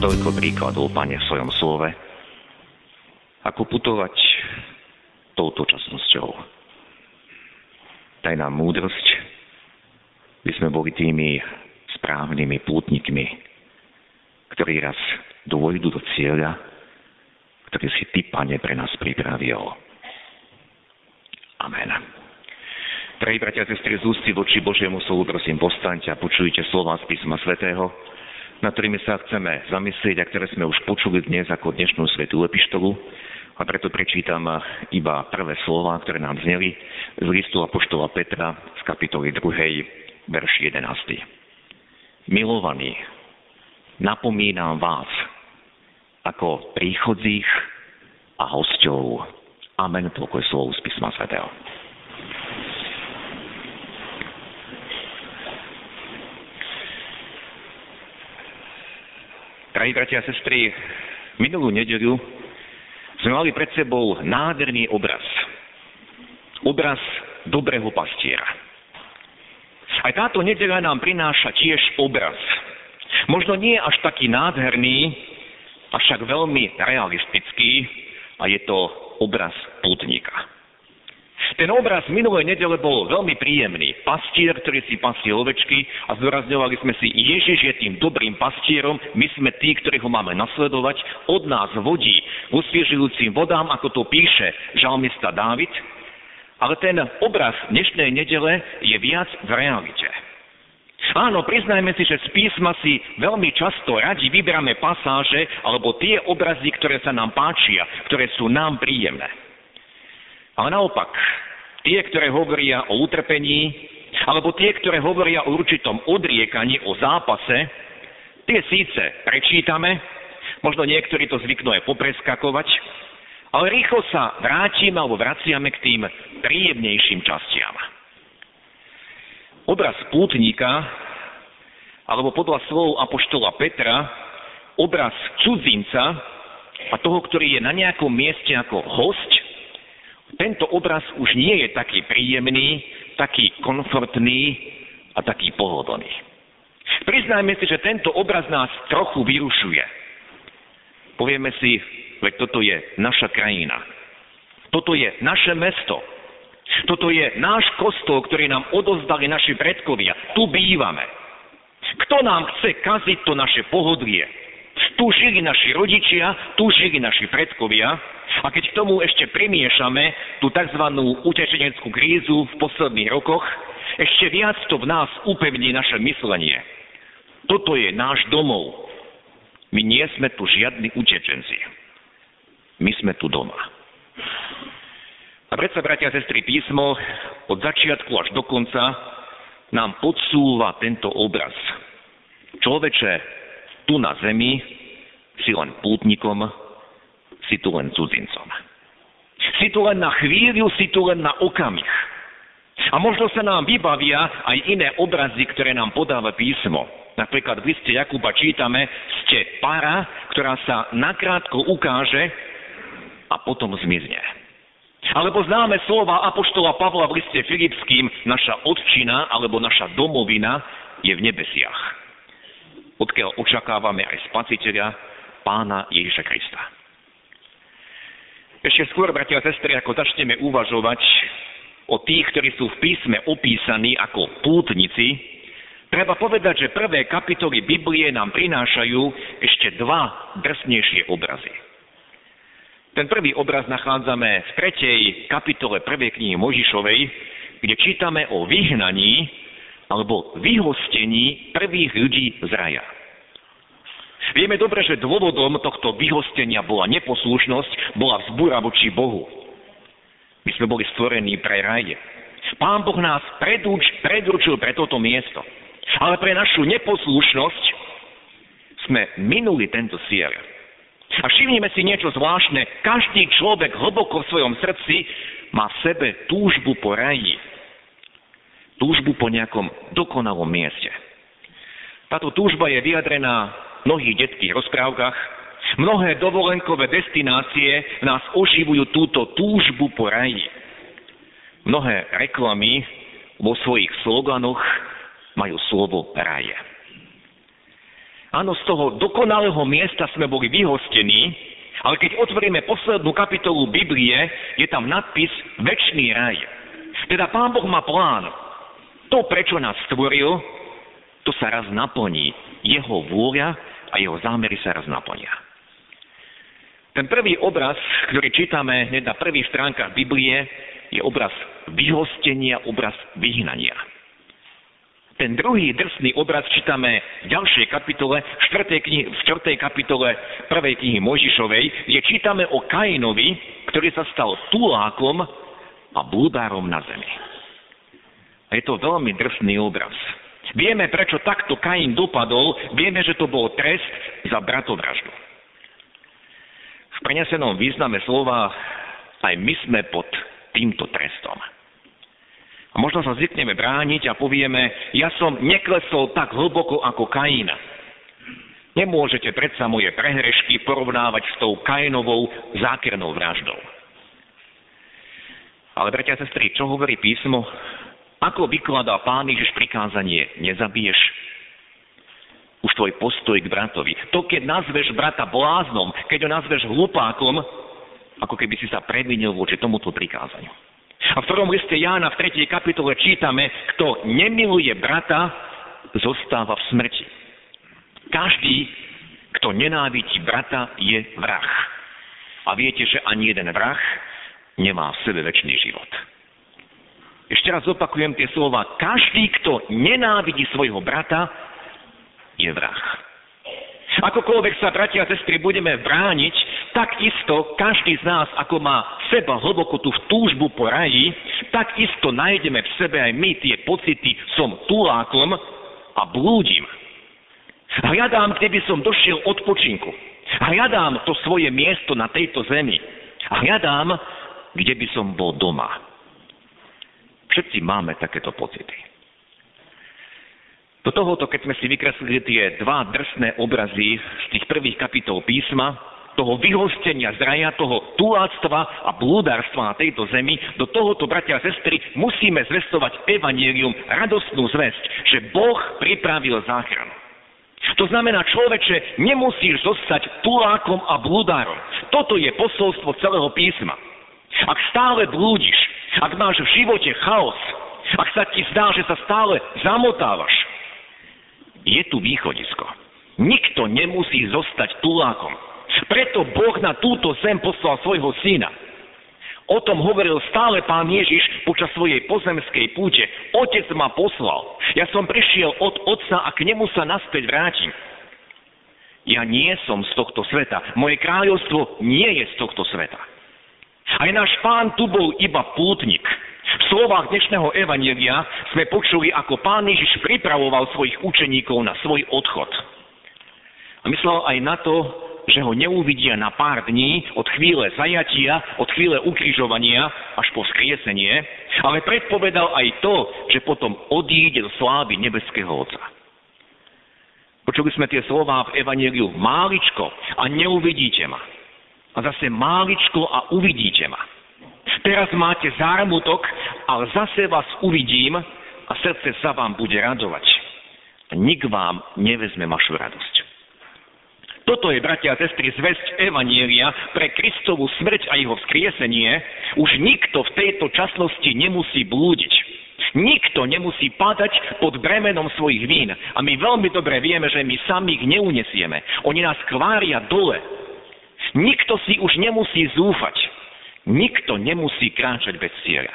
toľko príkladov, Pane, v svojom slove, ako putovať touto časnosťou. Daj nám múdrosť, by sme boli tými správnymi pútnikmi, ktorí raz dôjdu do cieľa, ktorý si Ty, Pane, pre nás pripravil. Amen. Drahí bratia a sestry, z ústy voči Božiemu slovu, prosím, postaňte a počujte slova z písma svätého, na ktorými sa chceme zamyslieť a ktoré sme už počuli dnes ako dnešnú svetú epištolu. A preto prečítam iba prvé slova, ktoré nám zneli z listu Apoštola Petra z kapitoly 2, verš 11. Milovaní, napomínam vás ako príchodzích a hostov. Amen, toľko je slovo z písma svätého. Drahí bratia a sestry, minulú nedeľu sme mali pred sebou nádherný obraz. Obraz dobrého pastiera. Aj táto nedeľa nám prináša tiež obraz. Možno nie až taký nádherný, avšak veľmi realistický a je to obraz pútnika. Ten obraz minulej nedele bol veľmi príjemný. Pastier, ktorý si pasie ovečky a zdôrazňovali sme si, Ježiš je tým dobrým pastierom, my sme tí, ktorí ho máme nasledovať, od nás vodí k vodám, ako to píše žalmista Dávid. Ale ten obraz dnešnej nedele je viac v realite. Áno, priznajme si, že z písma si veľmi často radi vyberáme pasáže alebo tie obrazy, ktoré sa nám páčia, ktoré sú nám príjemné. Ale naopak, tie, ktoré hovoria o utrpení, alebo tie, ktoré hovoria o určitom odriekaní, o zápase, tie síce prečítame, možno niektorí to zvyknú aj popreskakovať, ale rýchlo sa vrátime alebo vraciame k tým príjemnejším častiam. Obraz pútnika, alebo podľa slov Apoštola Petra, obraz cudzinca a toho, ktorý je na nejakom mieste ako host, tento obraz už nie je taký príjemný, taký komfortný a taký pohodlný. Priznajme si, že tento obraz nás trochu vyrušuje. Povieme si, veď toto je naša krajina. Toto je naše mesto. Toto je náš kostol, ktorý nám odozdali naši predkovia. Tu bývame. Kto nám chce kaziť to naše pohodlie? Tu žili naši rodičia, tu žili naši predkovia a keď k tomu ešte primiešame tú tzv. utečeneckú krízu v posledných rokoch, ešte viac to v nás upevní naše myslenie. Toto je náš domov. My nie sme tu žiadni utečenci. My sme tu doma. A predsa, bratia a sestry, písmo od začiatku až do konca nám podsúva tento obraz. Človeče, tu na zemi si len pútnikom, si tu len cudzincom. Si tu len na chvíľu, si tu len na okamih. A možno sa nám vybavia aj iné obrazy, ktoré nám podáva písmo. Napríklad v liste Jakuba čítame, ste para, ktorá sa nakrátko ukáže a potom zmizne. Alebo známe slova Apoštola Pavla v liste Filipským, naša odčina alebo naša domovina je v nebesiach. Odkiaľ očakávame aj spasiteľa, pána Ježiša Krista. Ešte skôr, bratia a sestry, ako začneme uvažovať o tých, ktorí sú v písme opísaní ako pútnici, treba povedať, že prvé kapitoly Biblie nám prinášajú ešte dva drsnejšie obrazy. Ten prvý obraz nachádzame v tretej kapitole prvej knihy Možišovej, kde čítame o vyhnaní alebo vyhostení prvých ľudí z raja. Vieme dobre, že dôvodom tohto vyhostenia bola neposlušnosť, bola vzbúra voči Bohu. My sme boli stvorení pre raje. Pán Boh nás predúč, predurčil pre toto miesto. Ale pre našu neposlušnosť sme minuli tento cieľ. A všimnime si niečo zvláštne. Každý človek hlboko v svojom srdci má v sebe túžbu po raji. Túžbu po nejakom dokonalom mieste. Táto túžba je vyjadrená v mnohých detských rozprávkach. Mnohé dovolenkové destinácie nás oživujú túto túžbu po raji. Mnohé reklamy vo svojich sloganoch majú slovo raje. Áno, z toho dokonalého miesta sme boli vyhostení, ale keď otvoríme poslednú kapitolu Biblie, je tam nadpis Večný raj. Teda Pán Boh má plán. To, prečo nás stvoril, to sa raz naplní. Jeho vôľa a jeho zámery sa raz naplnia. Ten prvý obraz, ktorý čítame hneď na prvých stránkach Biblie, je obraz vyhostenia, obraz vyhnania. Ten druhý drsný obraz čítame v ďalšej kapitole, v 4. Knihe, v 4. kapitole prvej knihy Mojžišovej, kde čítame o Kainovi, ktorý sa stal tulákom a blúdárom na zemi. A je to veľmi drsný obraz. Vieme, prečo takto Kain dopadol, vieme, že to bol trest za bratovraždu. V prenesenom význame slova aj my sme pod týmto trestom. A možno sa zvykneme brániť a povieme, ja som neklesol tak hlboko ako Kain. Nemôžete predsa moje prehrešky porovnávať s tou Kainovou zákernou vraždou. Ale bratia a sestry, čo hovorí písmo? Ako vykladá pán Ježiš prikázanie, nezabiješ? Už tvoj postoj k bratovi. To, keď nazveš brata bláznom, keď ho nazveš hlupákom, ako keby si sa previnil voči tomuto prikázaniu. A v prvom liste Jána v 3. kapitole čítame, kto nemiluje brata, zostáva v smrti. Každý, kto nenávidí brata, je vrah. A viete, že ani jeden vrah nemá v sebe väčší život. Ešte raz opakujem tie slova. Každý, kto nenávidí svojho brata, je vrah. Akokoľvek sa, bratia a sestry, budeme brániť, takisto každý z nás, ako má seba hlboko tú túžbu po raji, takisto nájdeme v sebe aj my tie pocity, som tulákom a blúdim. Hľadám, kde by som došiel odpočinku. Hľadám to svoje miesto na tejto zemi. Hľadám, kde by som bol doma. Všetci máme takéto pocity. Do tohoto, keď sme si vykreslili tie dva drsné obrazy z tých prvých kapitol písma, toho vyhostenia z raja, toho tuláctva a blúdarstva na tejto zemi, do tohoto, bratia a sestry, musíme zvestovať evanílium, radostnú zväzť, že Boh pripravil záchranu. To znamená, človeče, nemusíš zostať tulákom a blúdárom. Toto je posolstvo celého písma. Ak stále blúdiš, ak máš v živote chaos, ak sa ti zdá, že sa stále zamotávaš, je tu východisko. Nikto nemusí zostať tulákom. Preto Boh na túto zem poslal svojho syna. O tom hovoril stále pán Ježiš počas svojej pozemskej púte. Otec ma poslal. Ja som prišiel od otca a k nemu sa naspäť vrátim. Ja nie som z tohto sveta. Moje kráľovstvo nie je z tohto sveta. Aj náš pán tu bol iba pútnik. V slovách dnešného evanielia sme počuli, ako pán Ježiš pripravoval svojich učeníkov na svoj odchod. A myslel aj na to, že ho neuvidia na pár dní od chvíle zajatia, od chvíle ukrižovania až po skriesenie, ale predpovedal aj to, že potom odíde do slávy nebeského Otca. Počuli sme tie slová v Evangeliu máličko a neuvidíte ma. A zase máličko a uvidíte ma. Teraz máte zármutok, ale zase vás uvidím a srdce sa vám bude radovať. A nik vám nevezme vašu radosť. Toto je, bratia a sestry, zväzť Evanielia pre Kristovú smrť a jeho vzkriesenie. Už nikto v tejto časnosti nemusí blúdiť. Nikto nemusí padať pod bremenom svojich vín. A my veľmi dobre vieme, že my sami ich neunesieme. Oni nás kvária dole. Nikto si už nemusí zúfať. Nikto nemusí kráčať bez cieľa.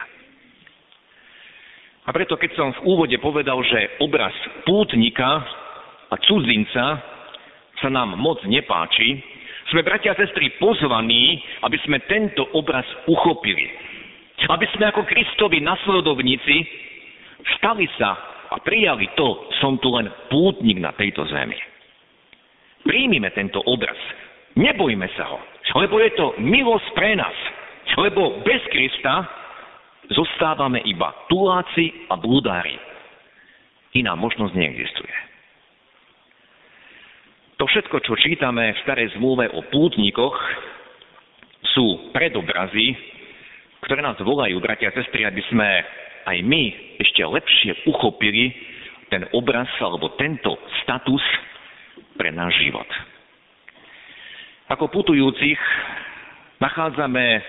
A preto, keď som v úvode povedal, že obraz pútnika a cudzinca sa nám moc nepáči, sme, bratia a sestry, pozvaní, aby sme tento obraz uchopili. Aby sme ako Kristovi nasledovníci stali sa a prijali to, som tu len pútnik na tejto zemi. Príjmime tento obraz. Nebojme sa ho, lebo je to milosť pre nás. Lebo bez Krista zostávame iba tuláci a blúdári. Iná možnosť neexistuje. To všetko, čo čítame v starej zmluve o pútnikoch, sú predobrazy, ktoré nás volajú, bratia a sestry, aby sme aj my ešte lepšie uchopili ten obraz alebo tento status pre náš život. Ako putujúcich nachádzame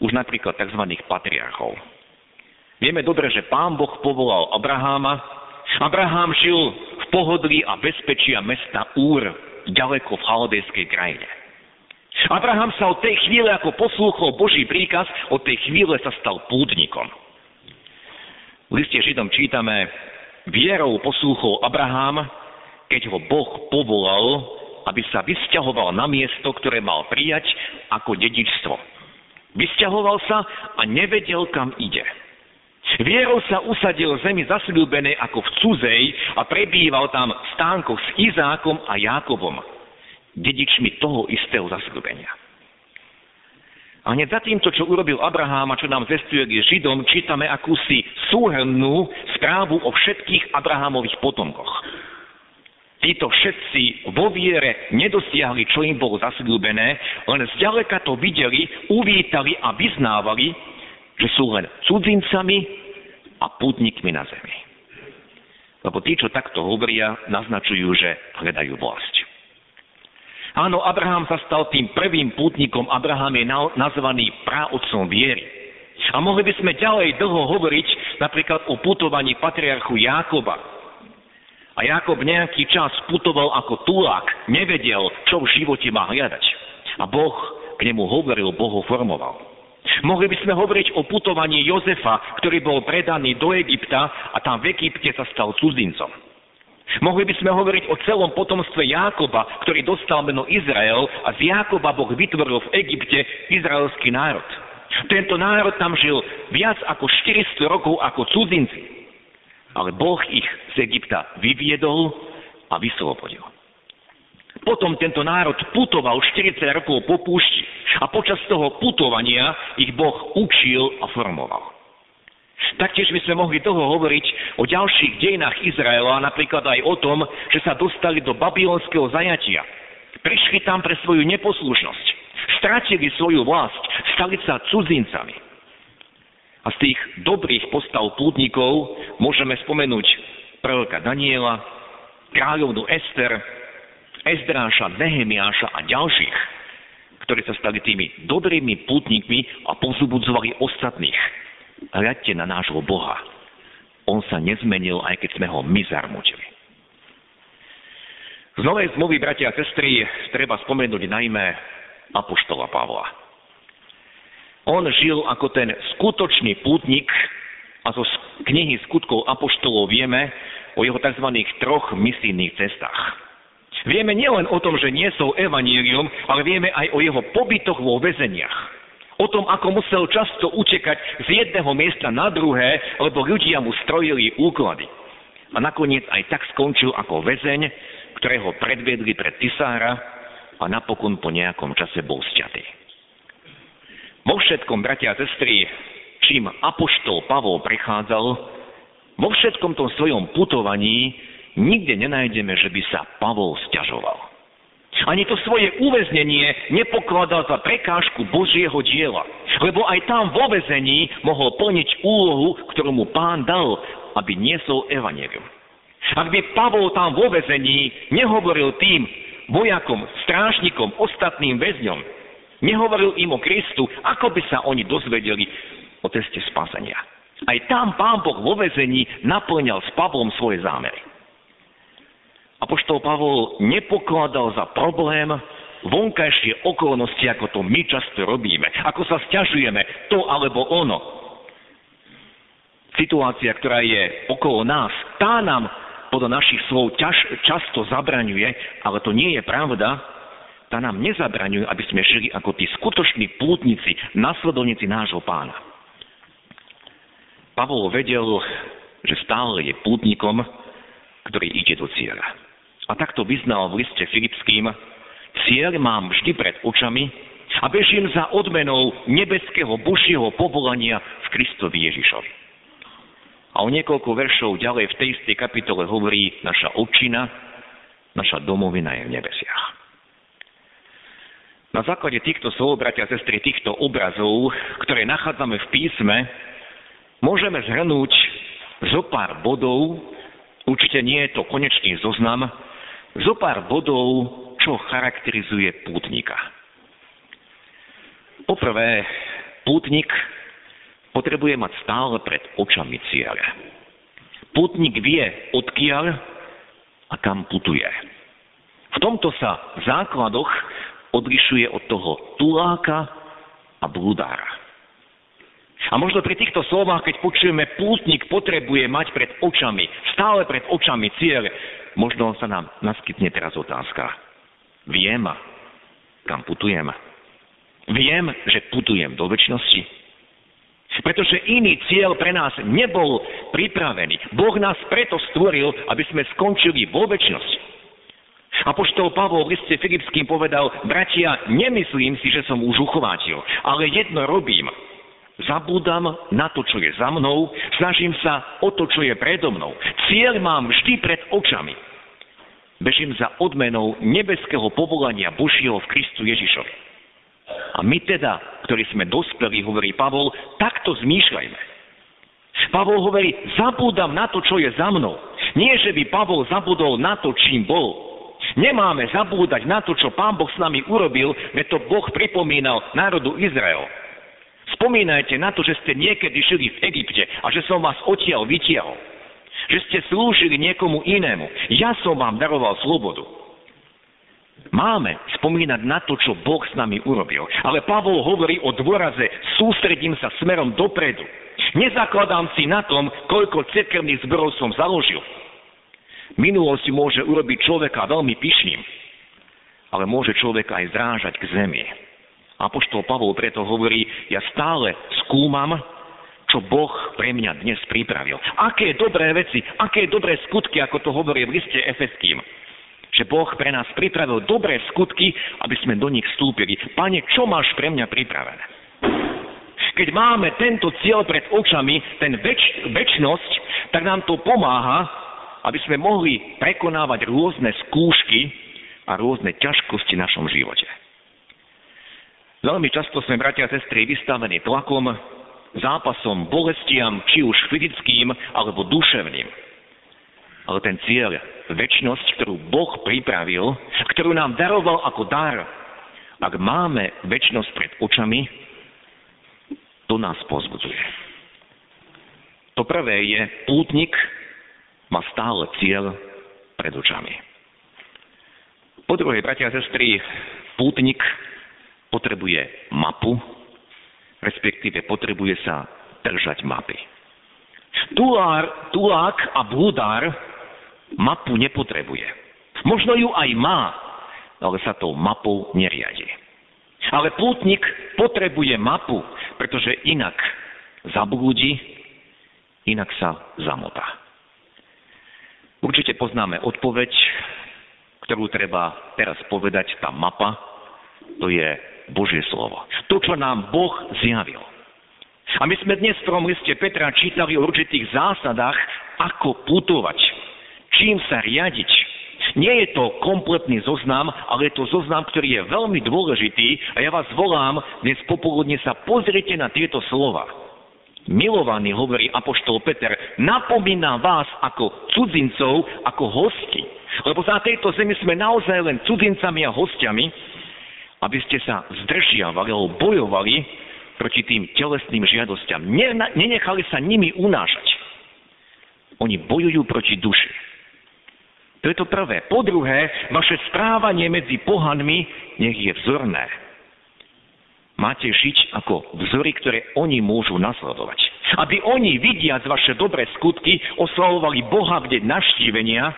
už napríklad tzv. patriarchov. Vieme dobre, že pán Boh povolal Abraháma. Abraham žil v pohodlí a bezpečia mesta Úr, ďaleko v chaldejskej krajine. Abraham sa od tej chvíle, ako poslúchol Boží príkaz, od tej chvíle sa stal púdnikom. V liste Židom čítame, vierou poslúchol Abraham, keď ho Boh povolal, aby sa vysťahoval na miesto, ktoré mal prijať ako dedičstvo. Vysťahoval sa a nevedel, kam ide. Vierou sa usadil v zemi zasľúbenej ako v cudzej a prebýval tam v stánkoch s Izákom a Jákobom, dedičmi toho istého zasľúbenia. A hneď za týmto, čo urobil Abraham a čo nám zestuje k Židom, čítame akúsi súhrnú správu o všetkých Abrahamových potomkoch. Títo všetci vo viere nedosiahli, čo im bolo zasľúbené, len zďaleka to videli, uvítali a vyznávali, že sú len cudzincami a pútnikmi na zemi. Lebo tí, čo takto hovoria, naznačujú, že hľadajú vlast. Áno, Abraham sa stal tým prvým pútnikom. Abraham je nazvaný práotcom viery. A mohli by sme ďalej dlho hovoriť napríklad o putovaní patriarchu Jákoba, a Jakob nejaký čas putoval ako tulák, nevedel, čo v živote má hľadať. A Boh k nemu hovoril, Boh ho formoval. Mohli by sme hovoriť o putovaní Jozefa, ktorý bol predaný do Egypta a tam v Egypte sa stal cudzincom. Mohli by sme hovoriť o celom potomstve Jákoba, ktorý dostal meno Izrael a z Jákoba Boh vytvoril v Egypte izraelský národ. Tento národ tam žil viac ako 400 rokov ako cudzinci. Ale Boh ich z Egypta vyviedol a vyslobodil. Potom tento národ putoval 40 rokov po púšti a počas toho putovania ich Boh učil a formoval. Taktiež by sme mohli toho hovoriť o ďalších dejinách Izraela, napríklad aj o tom, že sa dostali do babylonského zajatia. Prišli tam pre svoju neposlušnosť, stratili svoju vlast, stali sa cudzincami. A z tých dobrých postav pútnikov môžeme spomenúť proroka Daniela, kráľovnú Ester, Ezdráša, Nehemiáša a ďalších, ktorí sa stali tými dobrými pútnikmi a pozbudzovali ostatných. Hľadte na nášho Boha. On sa nezmenil, aj keď sme ho my zarmutili. Z novej zmluvy, bratia a sestry, treba spomenúť najmä Apoštola Pavla. On žil ako ten skutočný pútnik a zo knihy skutkov Apoštolov vieme o jeho tzv. troch misijných cestách. Vieme nielen o tom, že niesol evanílium, ale vieme aj o jeho pobytoch vo väzeniach. O tom, ako musel často utekať z jedného miesta na druhé, lebo ľudia mu strojili úklady. A nakoniec aj tak skončil ako väzeň, ktorého predviedli pred Tisára a napokon po nejakom čase bol sťatý. Vo všetkom, bratia a sestry, čím apoštol Pavol prechádzal, vo všetkom tom svojom putovaní nikde nenájdeme, že by sa Pavol stiažoval. Ani to svoje uväznenie nepokladal za prekážku Božieho diela, lebo aj tam vo väzení mohol plniť úlohu, ktorú mu pán dal, aby niesol evanelium. Ak by Pavol tam vo väzení nehovoril tým vojakom, strážnikom, ostatným väzňom, Nehovoril im o Kristu, ako by sa oni dozvedeli o ceste spásenia. Aj tam pán Boh vo vezení naplňal s Pavlom svoje zámery. Apoštol Pavol nepokladal za problém vonkajšie okolnosti, ako to my často robíme, ako sa stiažujeme to alebo ono. Situácia, ktorá je okolo nás, tá nám podľa našich slov ťaž, často zabraňuje, ale to nie je pravda, tá nám nezabraňujú, aby sme žili ako tí skutoční pútnici, nasledovníci nášho pána. Pavol vedel, že stále je pútnikom, ktorý ide do cieľa. A takto vyznal v liste Filipským, cieľ mám vždy pred očami a bežím za odmenou nebeského Božieho povolania v Kristovi Ježišovi. A o niekoľko veršov ďalej v tej istej kapitole hovorí naša očina, naša domovina je v nebesiach. Na základe týchto slov, bratia a sestry, týchto obrazov, ktoré nachádzame v písme, môžeme zhrnúť zo pár bodov, určite nie je to konečný zoznam, zo pár bodov, čo charakterizuje pútnika. Poprvé, pútnik potrebuje mať stále pred očami cieľe. Pútnik vie, odkiaľ a kam putuje. V tomto sa základoch odlišuje od toho tuláka a blúdára. A možno pri týchto slovách, keď počujeme, pútnik potrebuje mať pred očami, stále pred očami cieľ, možno sa nám naskytne teraz otázka. Viem, kam putujem. Viem, že putujem do väčšnosti. Pretože iný cieľ pre nás nebol pripravený. Boh nás preto stvoril, aby sme skončili vo väčšnosti. Apoštol Pavol v liste Filipským povedal, bratia, nemyslím si, že som už uchovátil, ale jedno robím, Zabúdam na to, čo je za mnou, snažím sa o to, čo je predo mnou. Cieľ mám vždy pred očami. Bežím za odmenou nebeského povolania Božieho v Kristu Ježišovi. A my teda, ktorí sme dospeli, hovorí Pavol, takto zmýšľajme. Pavol hovorí, zabúdam na to, čo je za mnou. Nie, že by Pavol zabudol na to, čím bol. Nemáme zabúdať na to, čo Pán Boh s nami urobil, veď to Boh pripomínal národu Izrael. Spomínajte na to, že ste niekedy žili v Egypte a že som vás odtiaľ vytiahol. Že ste slúžili niekomu inému. Ja som vám daroval slobodu. Máme spomínať na to, čo Boh s nami urobil. Ale Pavol hovorí o dôraze, sústredím sa smerom dopredu. Nezakladám si na tom, koľko cirkevných zborov som založil. Minulosť môže urobiť človeka veľmi pyšným, ale môže človeka aj zrážať k zemi. Apoštol Pavol preto hovorí, ja stále skúmam, čo Boh pre mňa dnes pripravil. Aké dobré veci, aké dobré skutky, ako to hovorí v liste Efeským. Že Boh pre nás pripravil dobré skutky, aby sme do nich vstúpili. Pane, čo máš pre mňa pripravené? Keď máme tento cieľ pred očami, ten väč, väčnosť, tak nám to pomáha, aby sme mohli prekonávať rôzne skúšky a rôzne ťažkosti v našom živote. Veľmi často sme, bratia a sestry, vystavení tlakom, zápasom, bolestiam, či už fyzickým alebo duševným. Ale ten cieľ, väčnosť, ktorú Boh pripravil, ktorú nám daroval ako dar, ak máme väčnosť pred očami, to nás pozbudzuje. To prvé je, pútnik má stále cieľ pred očami. Po druhé, bratia a sestry, pútnik potrebuje mapu, respektíve potrebuje sa držať mapy. Tulár, tulák a blúdár mapu nepotrebuje. Možno ju aj má, ale sa tou mapou neriadi. Ale pútnik potrebuje mapu, pretože inak zablúdi, inak sa zamotá. Určite poznáme odpoveď, ktorú treba teraz povedať, tá mapa, to je Božie slovo. To, čo nám Boh zjavil. A my sme dnes v prvom liste Petra čítali o určitých zásadách, ako putovať, čím sa riadiť. Nie je to kompletný zoznam, ale je to zoznam, ktorý je veľmi dôležitý a ja vás volám, dnes popoludne sa pozrite na tieto slova. Milovaný, hovorí Apoštol Peter, napomína vás ako cudzincov, ako hosti. Lebo za tejto zemi sme naozaj len cudzincami a hostiami aby ste sa zdržiavali alebo bojovali proti tým telesným žiadosťam. Nenechali sa nimi unášať. Oni bojujú proti duši. To je to prvé. Po druhé, vaše správanie medzi pohanmi nech je vzorné. Máte žiť ako vzory, ktoré oni môžu nasledovať. Aby oni, vidiac vaše dobré skutky, oslavovali Boha v deň naštívenia,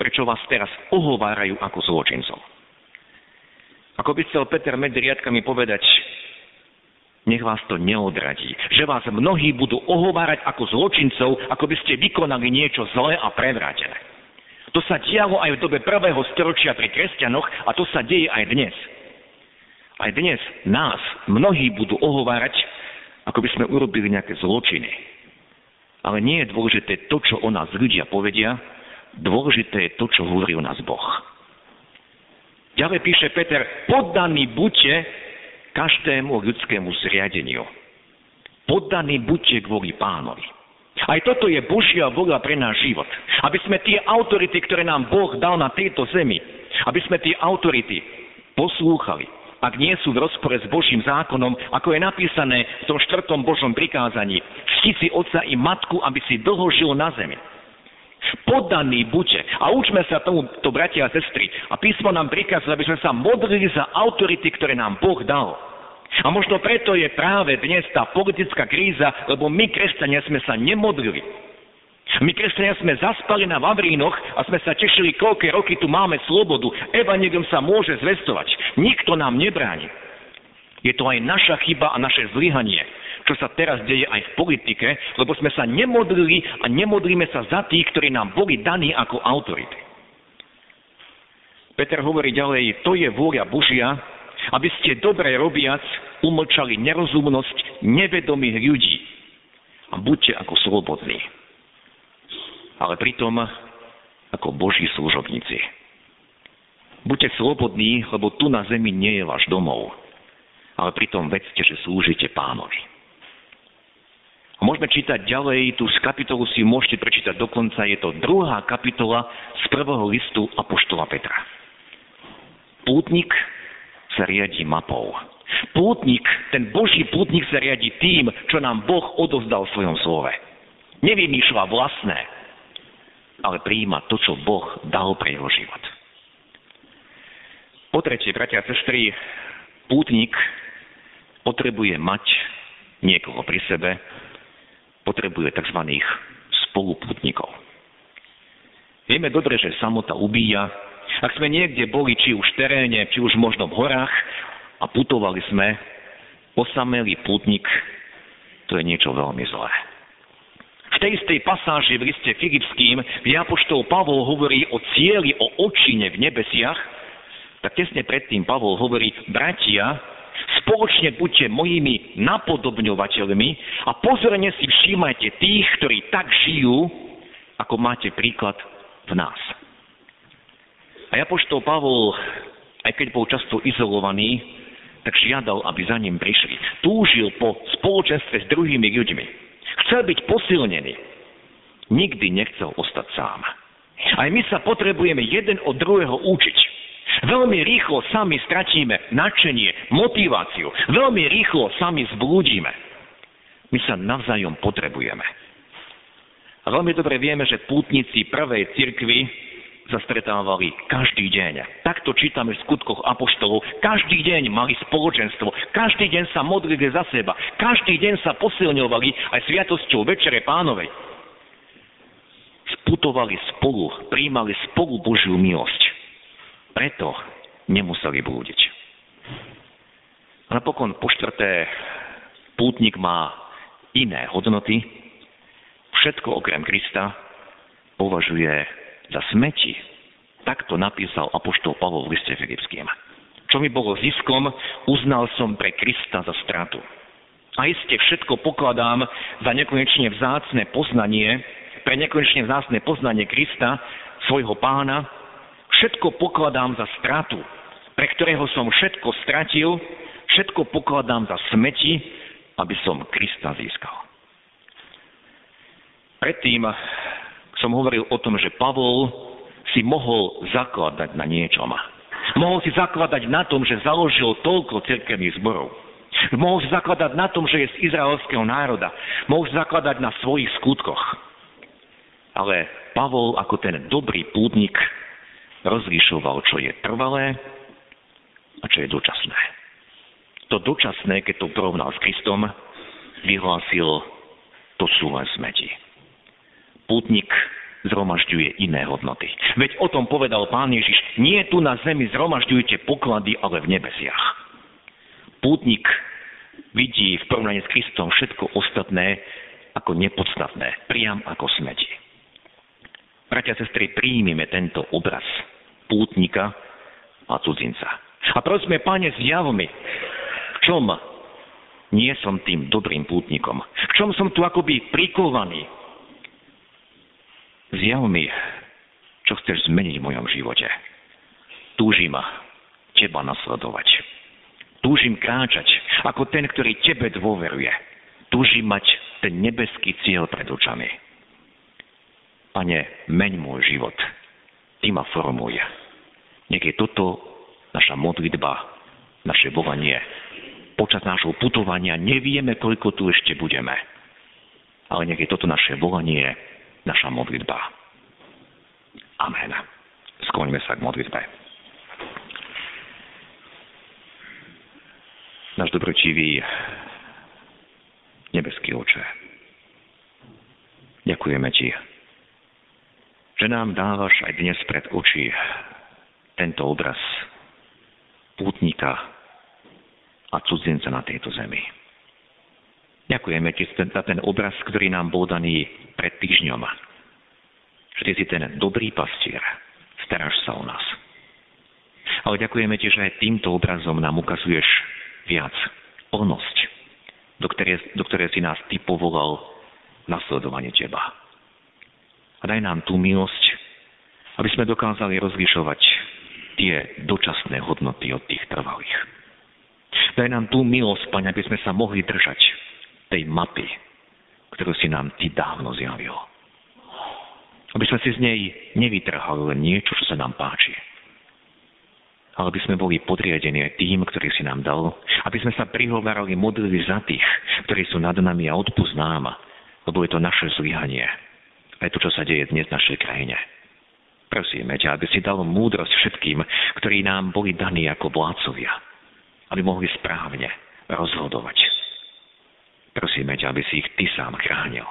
prečo vás teraz ohovárajú ako zločincov. Ako by chcel Peter medzi riadkami povedať, nech vás to neodradí. Že vás mnohí budú ohovárať ako zločincov, ako by ste vykonali niečo zlé a prevrátené. To sa dialo aj v dobe prvého storočia pri kresťanoch a to sa deje aj dnes. Aj dnes nás mnohí budú ohovárať, ako by sme urobili nejaké zločiny. Ale nie je dôležité to, čo o nás ľudia povedia, dôležité je to, čo hovorí o nás Boh. Ďalej píše Peter, poddaný buďte každému ľudskému zriadeniu. Poddaný buďte kvôli pánovi. Aj toto je Božia vola pre náš život. Aby sme tie autority, ktoré nám Boh dal na tejto zemi, aby sme tie autority poslúchali, ak nie sú v rozpore s Božím zákonom, ako je napísané v tom štvrtom Božom prikázaní. Cti si otca i matku, aby si dlho žil na zemi. Poddaný buďte. A učme sa tomu, to bratia a sestry. A písmo nám prikazuje, aby sme sa modlili za autority, ktoré nám Boh dal. A možno preto je práve dnes tá politická kríza, lebo my, kresťania, sme sa nemodlili. My, kresťania, sme zaspali na Vavrínoch a sme sa tešili, koľké roky tu máme slobodu. Evangelium sa môže zvestovať. Nikto nám nebráni. Je to aj naša chyba a naše zlyhanie, čo sa teraz deje aj v politike, lebo sme sa nemodlili a nemodlíme sa za tých, ktorí nám boli daní ako autority. Peter hovorí ďalej, to je vôľa Božia, aby ste dobre robiac umlčali nerozumnosť nevedomých ľudí a buďte ako slobodní ale pritom ako Boží služobníci. Buďte slobodní, lebo tu na zemi nie je váš domov, ale pritom vedzte, že slúžite pánovi. A môžeme čítať ďalej, tú z kapitolu si môžete prečítať dokonca, je to druhá kapitola z prvého listu Apoštola Petra. Pútnik sa riadi mapou. Pútnik, ten Boží pútnik sa riadi tým, čo nám Boh odovzdal v svojom slove. Nevymýšľa vlastné, ale prijíma to, čo Boh dal pre jeho život. Po tretie, bratia a sestry, pútnik potrebuje mať niekoho pri sebe, potrebuje tzv. spolupútnikov. Vieme dobre, že samota ubíja. Ak sme niekde boli, či už v teréne, či už možno v horách a putovali sme, osamelý pútnik, to je niečo veľmi zlé. Tej istej pasáži v liste Filipským, kde Apoštol Pavol hovorí o cieli, o očine v nebesiach, tak tesne predtým Pavol hovorí, bratia, spoločne buďte mojimi napodobňovateľmi a pozorne si všímajte tých, ktorí tak žijú, ako máte príklad v nás. A Apoštol Pavol, aj keď bol často izolovaný, tak žiadal, aby za ním prišli. Túžil po spoločenstve s druhými ľuďmi. Chcel byť posilnený. Nikdy nechcel ostať sám. Aj my sa potrebujeme jeden od druhého učiť. Veľmi rýchlo sami stratíme nadšenie, motiváciu. Veľmi rýchlo sami zblúdime. My sa navzájom potrebujeme. A veľmi dobre vieme, že pútnici prvej cirkvy sa stretávali každý deň. Takto čítame v skutkoch apoštolov. Každý deň mali spoločenstvo, každý deň sa modlili za seba, každý deň sa posilňovali aj sviatosťou Večere pánovej. Sputovali spolu, príjmali spolu Božiu milosť. Preto nemuseli blúdiť. Napokon po štvrté, pútnik má iné hodnoty. Všetko okrem Krista považuje za smeti. Takto napísal apoštol Pavol v liste Filipským. Čo mi bolo ziskom, uznal som pre Krista za stratu. A iste všetko pokladám za nekonečne vzácne poznanie, pre nekonečne vzácne poznanie Krista, svojho pána, všetko pokladám za stratu, pre ktorého som všetko stratil, všetko pokladám za smeti, aby som Krista získal. Predtým som hovoril o tom, že Pavol si mohol zakladať na niečom. Mohol si zakladať na tom, že založil toľko cirkevných zborov. Mohol si zakladať na tom, že je z izraelského národa. Mohol si zakladať na svojich skutkoch. Ale Pavol ako ten dobrý púdnik rozlišoval, čo je trvalé a čo je dočasné. To dočasné, keď to porovnal s Kristom, vyhlásil, to sú len smeti pútnik zhromažďuje iné hodnoty. Veď o tom povedal pán Ježiš, nie tu na zemi zhromažďujte poklady, ale v nebesiach. Pútnik vidí v porovnaní s Kristom všetko ostatné ako nepodstatné, priam ako smeti. Bratia a sestry, príjmime tento obraz pútnika a cudzinca. A prosíme, Pane, zjav mi, v čom nie som tým dobrým pútnikom, v čom som tu akoby prikovaný. Zjav mi, čo chceš zmeniť v mojom živote. Túžim teba nasledovať. Túžim kráčať ako ten, ktorý tebe dôveruje. Túžim mať ten nebeský cieľ pred očami. Pane, meň môj život. Ty ma formuj. Nech je toto naša modlitba, naše volanie. Počas nášho putovania nevieme, koľko tu ešte budeme. Ale nech je toto naše volanie, naša modlitba. Amen. Skloňme sa k modlitbe. Náš dobročivý nebeský oče, ďakujeme Ti, že nám dávaš aj dnes pred oči tento obraz pútnika a cudzinca na tejto zemi. Ďakujeme Ti za ten obraz, ktorý nám bol daný pred týždňom, že ty si ten dobrý pastier, staráš sa o nás. Ale ďakujeme ti, že aj týmto obrazom nám ukazuješ viac plnosť, do ktorej, do ktorej si nás ty povolal nasledovanie teba. A daj nám tú milosť, aby sme dokázali rozlišovať tie dočasné hodnoty od tých trvalých. Daj nám tú milosť, Pane, aby sme sa mohli držať tej mapy, ktorú si nám Ty dávno zjavil. Aby sme si z nej nevytrhali len niečo, čo sa nám páči. Ale aby sme boli podriadení aj tým, ktorý si nám dal. Aby sme sa prihovárali, modlili za tých, ktorí sú nad nami a odpust nám, lebo je to naše zlyhanie. Aj to, čo sa deje dnes v našej krajine. Prosíme ťa, aby si dal múdrosť všetkým, ktorí nám boli daní ako vládcovia. Aby mohli správne rozhodovať. Prosíme ťa, aby si ich ty sám chránil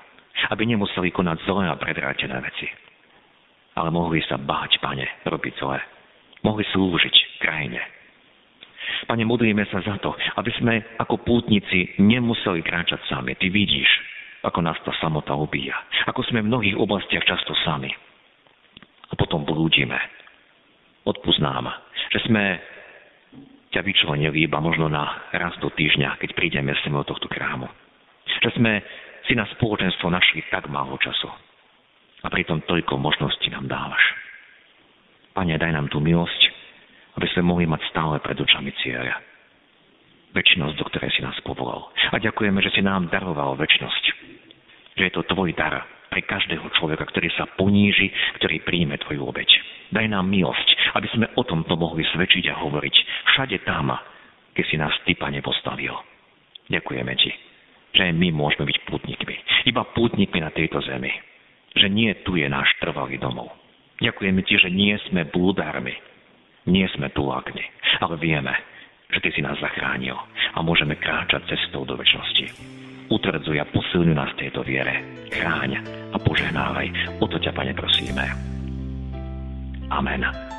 aby nemuseli konať zlé a predrátené veci. Ale mohli sa báť, pane, robiť zlé. Mohli slúžiť krajine. Pane, modlíme sa za to, aby sme ako pútnici nemuseli kráčať sami. Ty vidíš, ako nás tá samota ubíja. Ako sme v mnohých oblastiach často sami. A potom blúdime. Nám, že sme ťa vyčlenili iba možno na raz do týždňa, keď prídeme sem do tohto krámu. Že sme si na spoločenstvo našli tak málo času. A pritom toľko možností nám dávaš. Pane, daj nám tú milosť, aby sme mohli mať stále pred očami cieľa. Večnosť, do ktorej si nás povolal. A ďakujeme, že si nám daroval večnosť. Že je to tvoj dar pre každého človeka, ktorý sa poníži, ktorý príjme tvoju obeď. Daj nám milosť, aby sme o tomto mohli svedčiť a hovoriť všade tam, keď si nás ty, Pane, postavil. Ďakujeme ti že my môžeme byť pútnikmi. Iba pútnikmi na tejto zemi. Že nie tu je náš trvalý domov. Ďakujeme ti, že nie sme blúdármi. Nie sme tulákmi. Ale vieme, že ty si nás zachránil a môžeme kráčať cestou do väčšnosti. Utvrdzuj a posilňuj nás v tejto viere. Chráň a požehnávaj. O to ťa, Pane, prosíme. Amen.